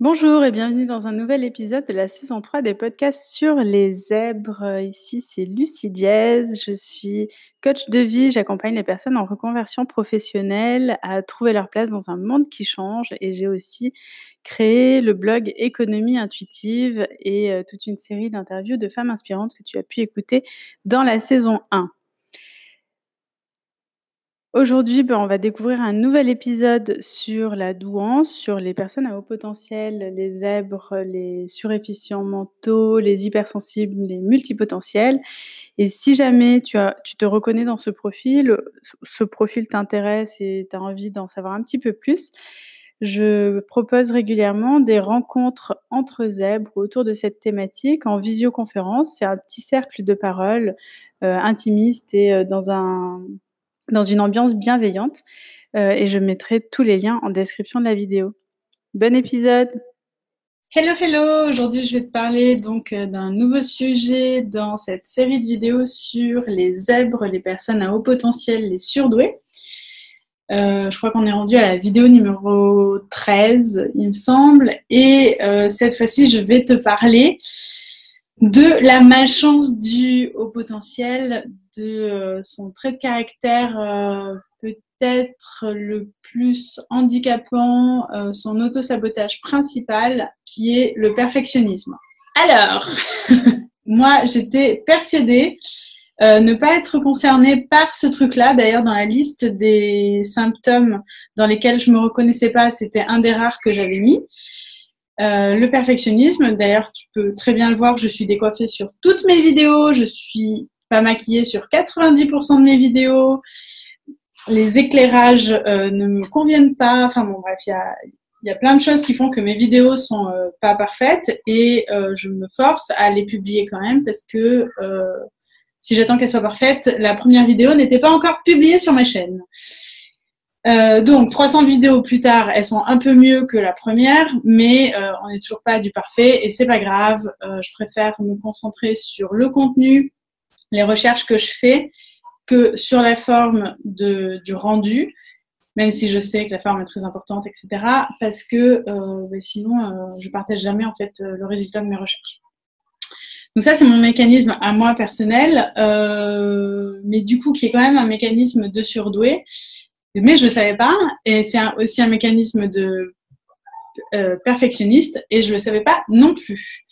Bonjour et bienvenue dans un nouvel épisode de la saison 3 des podcasts sur les zèbres. Ici, c'est Lucie Diez. Je suis coach de vie. J'accompagne les personnes en reconversion professionnelle à trouver leur place dans un monde qui change. Et j'ai aussi créé le blog Économie intuitive et euh, toute une série d'interviews de femmes inspirantes que tu as pu écouter dans la saison 1. Aujourd'hui, ben, on va découvrir un nouvel épisode sur la douance, sur les personnes à haut potentiel, les zèbres, les surefficients mentaux, les hypersensibles, les multipotentiels. Et si jamais tu, te reconnais dans ce profil, ce profil t'intéresse et tu as envie d'en savoir un petit peu plus, je propose régulièrement des rencontres entre zèbres autour de cette thématique en visioconférence. C'est un petit cercle de parole euh, intimiste et euh, dans un dans une ambiance bienveillante. Euh, et je mettrai tous les liens en description de la vidéo. Bon épisode Hello, hello Aujourd'hui, je vais te parler donc euh, d'un nouveau sujet dans cette série de vidéos sur les zèbres, les personnes à haut potentiel, les surdoués. Euh, je crois qu'on est rendu à la vidéo numéro 13, il me semble. Et cette fois-ci, je vais te parler de la malchance due au potentiel, de euh, son trait de caractère euh, peut-être le plus handicapant, euh, son auto-sabotage principal, qui est le perfectionnisme. Alors, moi, j'étais persuadée ne pas être concernée par ce truc-là. D'ailleurs, dans la liste des symptômes dans lesquels je me reconnaissais pas, c'était un des rares que j'avais mis. Euh, le perfectionnisme, d'ailleurs, tu peux très bien le voir, je suis décoiffée sur toutes mes vidéos, je suis pas maquillée sur 90% de mes vidéos, les éclairages euh, ne me conviennent pas, enfin bon bref, il y a, plein de choses qui font que mes vidéos sont euh, pas parfaites et je me force à les publier quand même parce que si j'attends qu'elles soient parfaites, la première vidéo n'était pas encore publiée sur ma chaîne. Euh, donc 300 vidéos plus tard, elles sont un peu mieux que la première, mais euh, on n'est toujours pas du parfait et c'est pas grave. Euh, je préfère me concentrer sur le contenu, les recherches que je fais, que sur la forme de, du rendu, même si je sais que la forme est très importante, etc. Parce que sinon, je partage jamais en fait le résultat de mes recherches. Donc ça, c'est mon mécanisme à moi personnel, mais du coup qui est quand même un mécanisme de surdoué mais je ne savais pas. Et c'est aussi un mécanisme de euh, perfectionniste et je ne le savais pas non plus.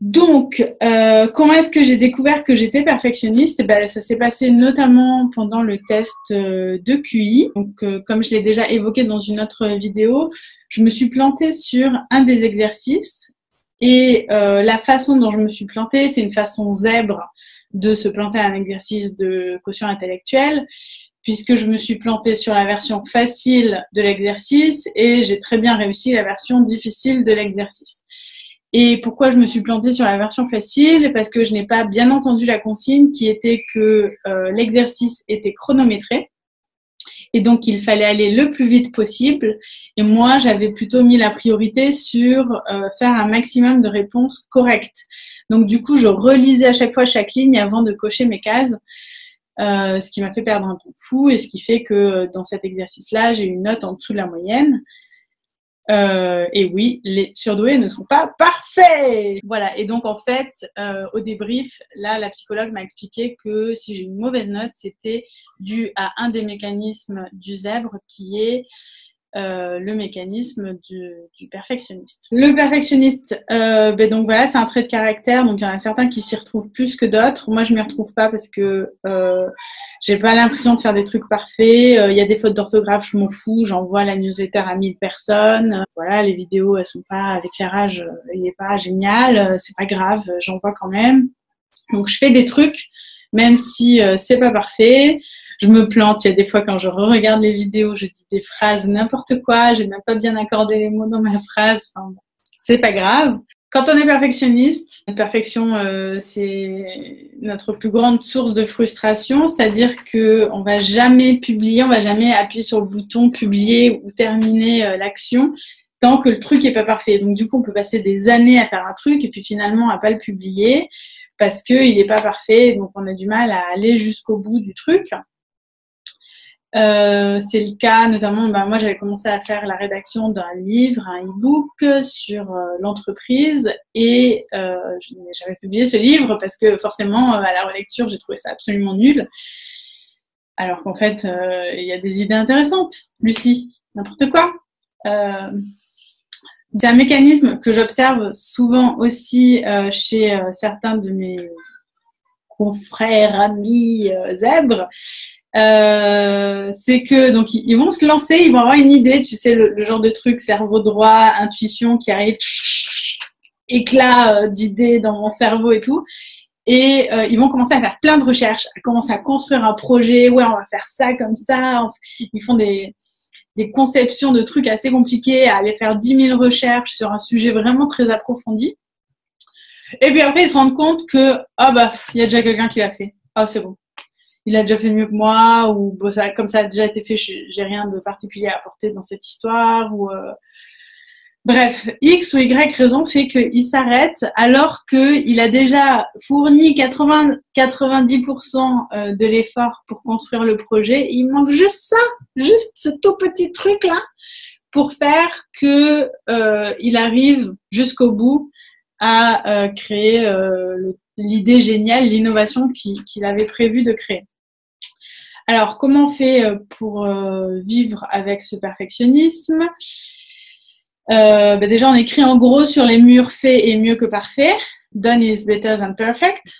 Donc, euh, comment est-ce que j'ai découvert que j'étais perfectionniste? Ben, Ça s'est passé notamment pendant le test euh, de QI. Donc, comme je l'ai déjà évoqué dans une autre vidéo, je me suis plantée sur un des exercices. Et la façon dont je me suis plantée, c'est une façon zèbre de se planter à un exercice de quotient intellectuel puisque je me suis plantée sur la version facile de l'exercice et j'ai très bien réussi la version difficile de l'exercice. Et pourquoi je me suis plantée sur la version facile? Parce que je n'ai pas bien entendu la consigne qui était que euh, l'exercice était chronométré et donc il fallait aller le plus vite possible. Et moi, j'avais plutôt mis la priorité sur euh, faire un maximum de réponses correctes. Donc du coup, je relisais à chaque fois chaque ligne avant de cocher mes cases. Euh, ce qui m'a fait perdre un temps fou et ce qui fait que euh, dans cet exercice-là, j'ai une note en dessous de la moyenne. Euh, et oui, les surdoués ne sont pas parfaits. Voilà. Et donc en fait, au débrief, là, la psychologue m'a expliqué que si j'ai une mauvaise note, c'était dû à un des mécanismes du zèbre qui est euh, le mécanisme du, du, perfectionniste. Le perfectionniste, euh, ben donc voilà, c'est un trait de caractère. Donc il y en a certains qui s'y retrouvent plus que d'autres. Moi, je m'y retrouve pas parce que euh, j'ai pas l'impression de faire des trucs parfaits. Euh, il y a des fautes d'orthographe, je m'en fous. J'envoie la newsletter à 1000 personnes. voilà, les vidéos, elles sont pas l'éclairage, il n'est pas génial. c'est pas grave, j'envoie quand même. Donc je fais des trucs, même si c'est pas parfait je me plante. Il y a des fois quand je re-regarde les vidéos, je dis des phrases n'importe quoi, j'ai même pas bien accordé les mots dans ma phrase. C'est pas grave. Quand on est perfectionniste, la perfection, euh, c'est notre plus grande source de frustration, c'est-à-dire que on va jamais publier, on va jamais appuyer sur le bouton publier ou terminer euh, l'action tant que le truc est pas parfait. Donc du coup, on peut passer des années à faire un truc et puis finalement à pas le publier parce qu'il n'est pas parfait, donc on a du mal à aller jusqu'au bout du truc. Euh, c'est le cas notamment, bah, moi j'avais commencé à faire la rédaction d'un livre, un e-book sur euh, l'entreprise et euh, j'avais publié ce livre parce que forcément à la relecture j'ai trouvé ça absolument nul. Alors qu'en fait il y a des idées intéressantes, Lucie, n'importe quoi. C'est un mécanisme que j'observe souvent aussi chez certains de mes confrères, amis, zèbres. Euh, c'est que donc ils vont se lancer, ils vont avoir une idée, tu sais le, genre de truc cerveau droit, intuition qui arrive, éclat euh, d'idées dans mon cerveau et tout. Et euh, ils vont commencer à faire plein de recherches, à commencer à construire un projet. Ouais, on va faire ça comme ça. Ils font des, des conceptions de trucs assez compliqués, à aller faire 10 000 recherches sur un sujet vraiment très approfondi. Et puis après, ils se rendent compte que, ah bah, il y a déjà quelqu'un qui l'a fait. Ah, c'est bon il a déjà fait mieux que moi ou comme ça a déjà été fait, j'ai rien de particulier à apporter dans cette histoire ou euh, bref, X ou Y raison fait qu'il s'arrête alors qu'il a déjà fourni 80 90% euh, de l'effort pour construire le projet. Il manque juste ça, juste ce tout petit truc là pour faire que euh, arrive jusqu'au bout à créer l'idée géniale, l'innovation qu'il avait prévu de créer. Alors, comment on fait euh, pour euh, vivre avec ce perfectionnisme? Euh, ben Déjà, on écrit en gros sur les murs fait et mieux que parfait. Done is better than perfect.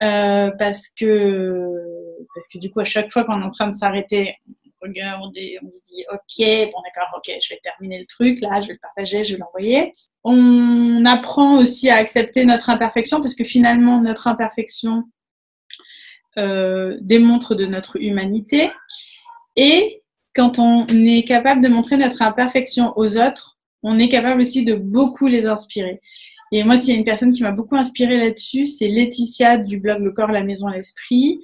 parce que parce que du coup, à chaque fois qu'on est en train de s'arrêter, on regarde et on se dit ok, bon d'accord, ok, je vais terminer le truc là, je vais le partager, je vais l'envoyer. On apprend aussi à accepter notre imperfection parce que finalement, notre imperfection, euh, démontre de notre humanité. Et quand on est capable de montrer notre imperfection aux autres, on est capable aussi de beaucoup les inspirer. Et moi, s'il y a une personne qui m'a beaucoup inspirée là-dessus, c'est Laetitia du blog Le corps, la maison, l'esprit,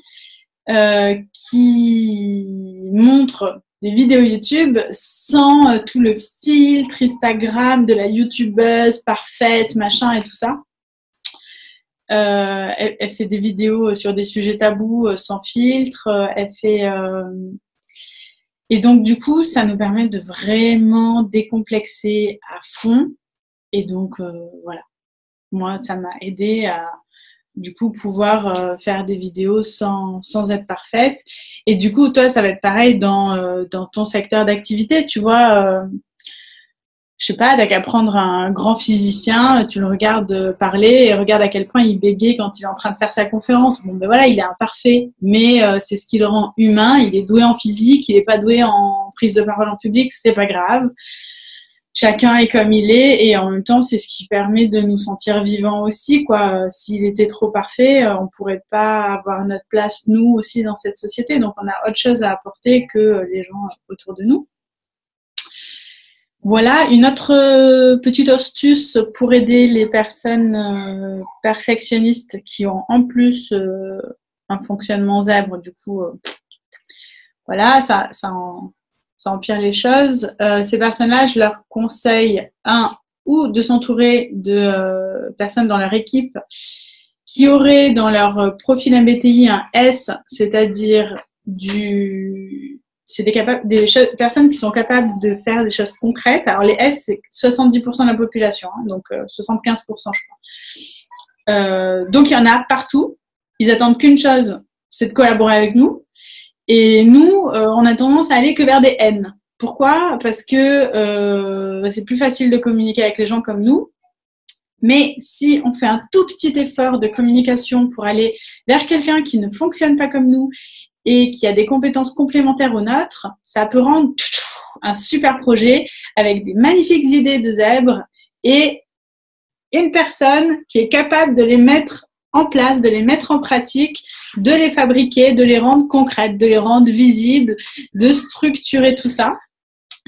euh, qui montre des vidéos YouTube sans euh, tout le filtre Instagram de la youtubeuse parfaite, machin et tout ça. Euh, elle, fait des vidéos sur des sujets tabous sans filtre. Elle fait et donc du coup, ça nous permet de vraiment décomplexer à fond. Et donc voilà, moi, ça m'a aidé à du coup pouvoir faire des vidéos sans, sans être parfaite. Et du coup, toi, ça va être pareil dans, dans ton secteur d'activité. Tu vois, je sais pas, t'as qu'à prendre un grand physicien, tu le regardes parler et regarde à quel point il bégaye quand il est en train de faire sa conférence. Bon, ben voilà, il est imparfait, mais euh, c'est ce qui le rend humain. Il est doué en physique, il n'est pas doué en prise de parole en public, c'est pas grave. Chacun est comme il est et en même temps, c'est ce qui permet de nous sentir vivants aussi, quoi. S'il était trop parfait, euh, on pourrait pas avoir notre place nous aussi dans cette société. Donc, on a autre chose à apporter que les gens autour de nous. Voilà, une autre euh, petite astuce pour aider les personnes euh, perfectionnistes qui ont en plus euh, un fonctionnement zèbre, du coup, voilà, ça, ça, empire les choses. ces personnes-là, je leur conseille, un, ou de s'entourer de personnes dans leur équipe qui auraient dans leur profil MBTI un S, c'est-à-dire du c'est des, personnes qui sont capables de faire des choses concrètes. Alors les S, c'est 70% de la population, hein, donc 75% euh, je crois. Euh, donc il y en a partout. Ils attendent qu'une chose, c'est de collaborer avec nous. Et nous, euh, on a tendance à aller que vers des N. Pourquoi? Parce que c'est plus facile de communiquer avec les gens comme nous. Mais si on fait un tout petit effort de communication pour aller vers quelqu'un qui ne fonctionne pas comme nous et qui a des compétences complémentaires aux nôtres, ça peut rendre un super projet avec des magnifiques idées de zèbre et une personne qui est capable de les mettre en place, de les mettre en pratique, de les fabriquer, de les rendre concrètes, de les rendre visibles, de structurer tout ça.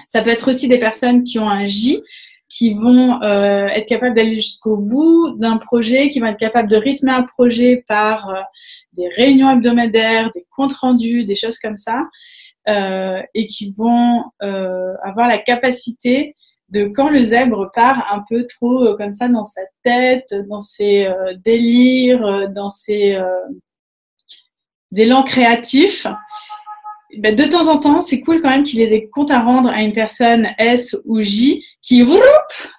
Ça peut être aussi des personnes qui ont un J, qui vont euh, être capables d'aller jusqu'au bout d'un projet, qui vont être capables de rythmer un projet par euh, des réunions hebdomadaires, des comptes rendus, des choses comme ça, euh, et qui vont avoir la capacité de quand le zèbre part un peu trop comme ça dans sa tête, dans ses délires, dans ses élans créatifs, ben, de temps en temps, c'est cool quand même qu'il ait des comptes à rendre à une personne S ou J qui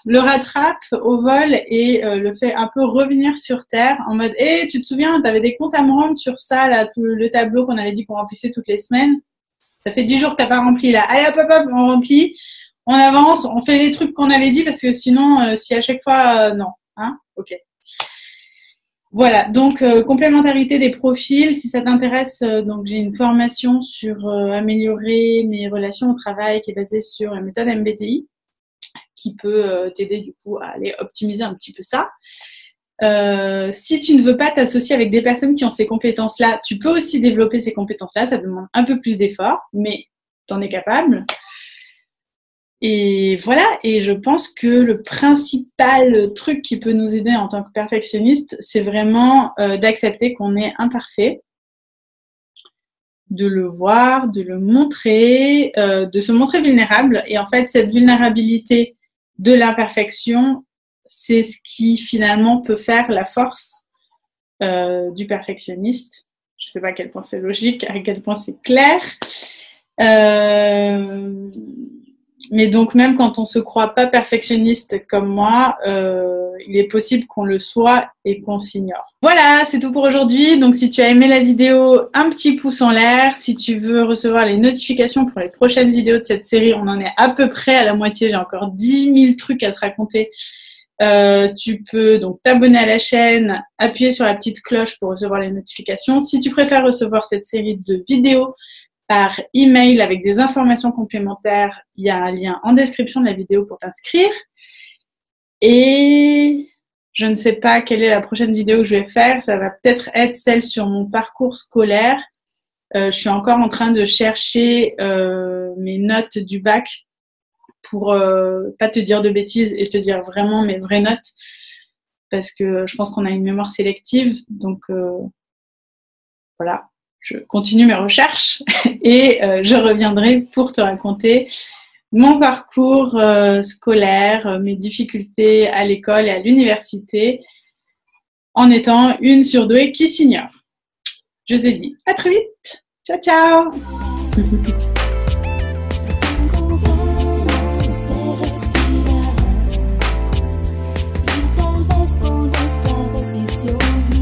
le rattrape au vol et euh, le fait un peu revenir sur Terre en mode Hé, tu te souviens, tu avais des comptes à me rendre sur ça, là, tout le tableau qu'on avait dit qu'on remplissait toutes les semaines. Ça fait 10 jours que tu pas rempli là. Allez hop, hop, hop, on remplit. On avance, on fait les trucs qu'on avait dit parce que sinon, euh, si à chaque fois, euh, non. Hein Ok. Voilà, donc euh, complémentarité des profils. Si ça t'intéresse, euh, donc j'ai une formation sur euh, améliorer mes relations au travail qui est basée sur la méthode MBTI, qui peut t'aider du coup à aller optimiser un petit peu ça. si tu ne veux pas t'associer avec des personnes qui ont ces compétences-là, tu peux aussi développer ces compétences-là. Ça demande un peu plus d'efforts, mais tu en es capable. Et voilà, et je pense que le principal truc qui peut nous aider en tant que perfectionniste, c'est vraiment euh, d'accepter qu'on est imparfait, de le voir, de le montrer, euh, de se montrer vulnérable. Et en fait, cette vulnérabilité de l'imperfection, c'est ce qui finalement peut faire la force euh, du perfectionniste. Je ne sais pas à quel point c'est logique, à quel point c'est clair. Euh, mais donc même quand on se croit pas perfectionniste comme moi, euh, il est possible qu'on le soit et qu'on s'ignore. Voilà, c'est tout pour aujourd'hui. Donc si tu as aimé la vidéo, un petit pouce en l'air. Si tu veux recevoir les notifications pour les prochaines vidéos de cette série, on en est à peu près à la moitié. J'ai encore 10 000 trucs à te raconter. Euh, tu peux donc t'abonner à la chaîne, appuyer sur la petite cloche pour recevoir les notifications. Si tu préfères recevoir cette série de vidéos, par email avec des informations complémentaires. Il y a un lien en description de la vidéo pour t'inscrire. Et je ne sais pas quelle est la prochaine vidéo que je vais faire. Ça va peut-être être celle sur mon parcours scolaire. Euh, je suis encore en train de chercher euh, mes notes du bac pour euh, pas te dire de bêtises et te dire vraiment mes vraies notes parce que je pense qu'on a une mémoire sélective. Donc voilà je continue mes recherches et euh, je reviendrai pour te raconter mon parcours euh, scolaire, euh, mes difficultés à l'école et à l'université en étant une surdouée qui s'ignore. Je te dis à très vite. Ciao, ciao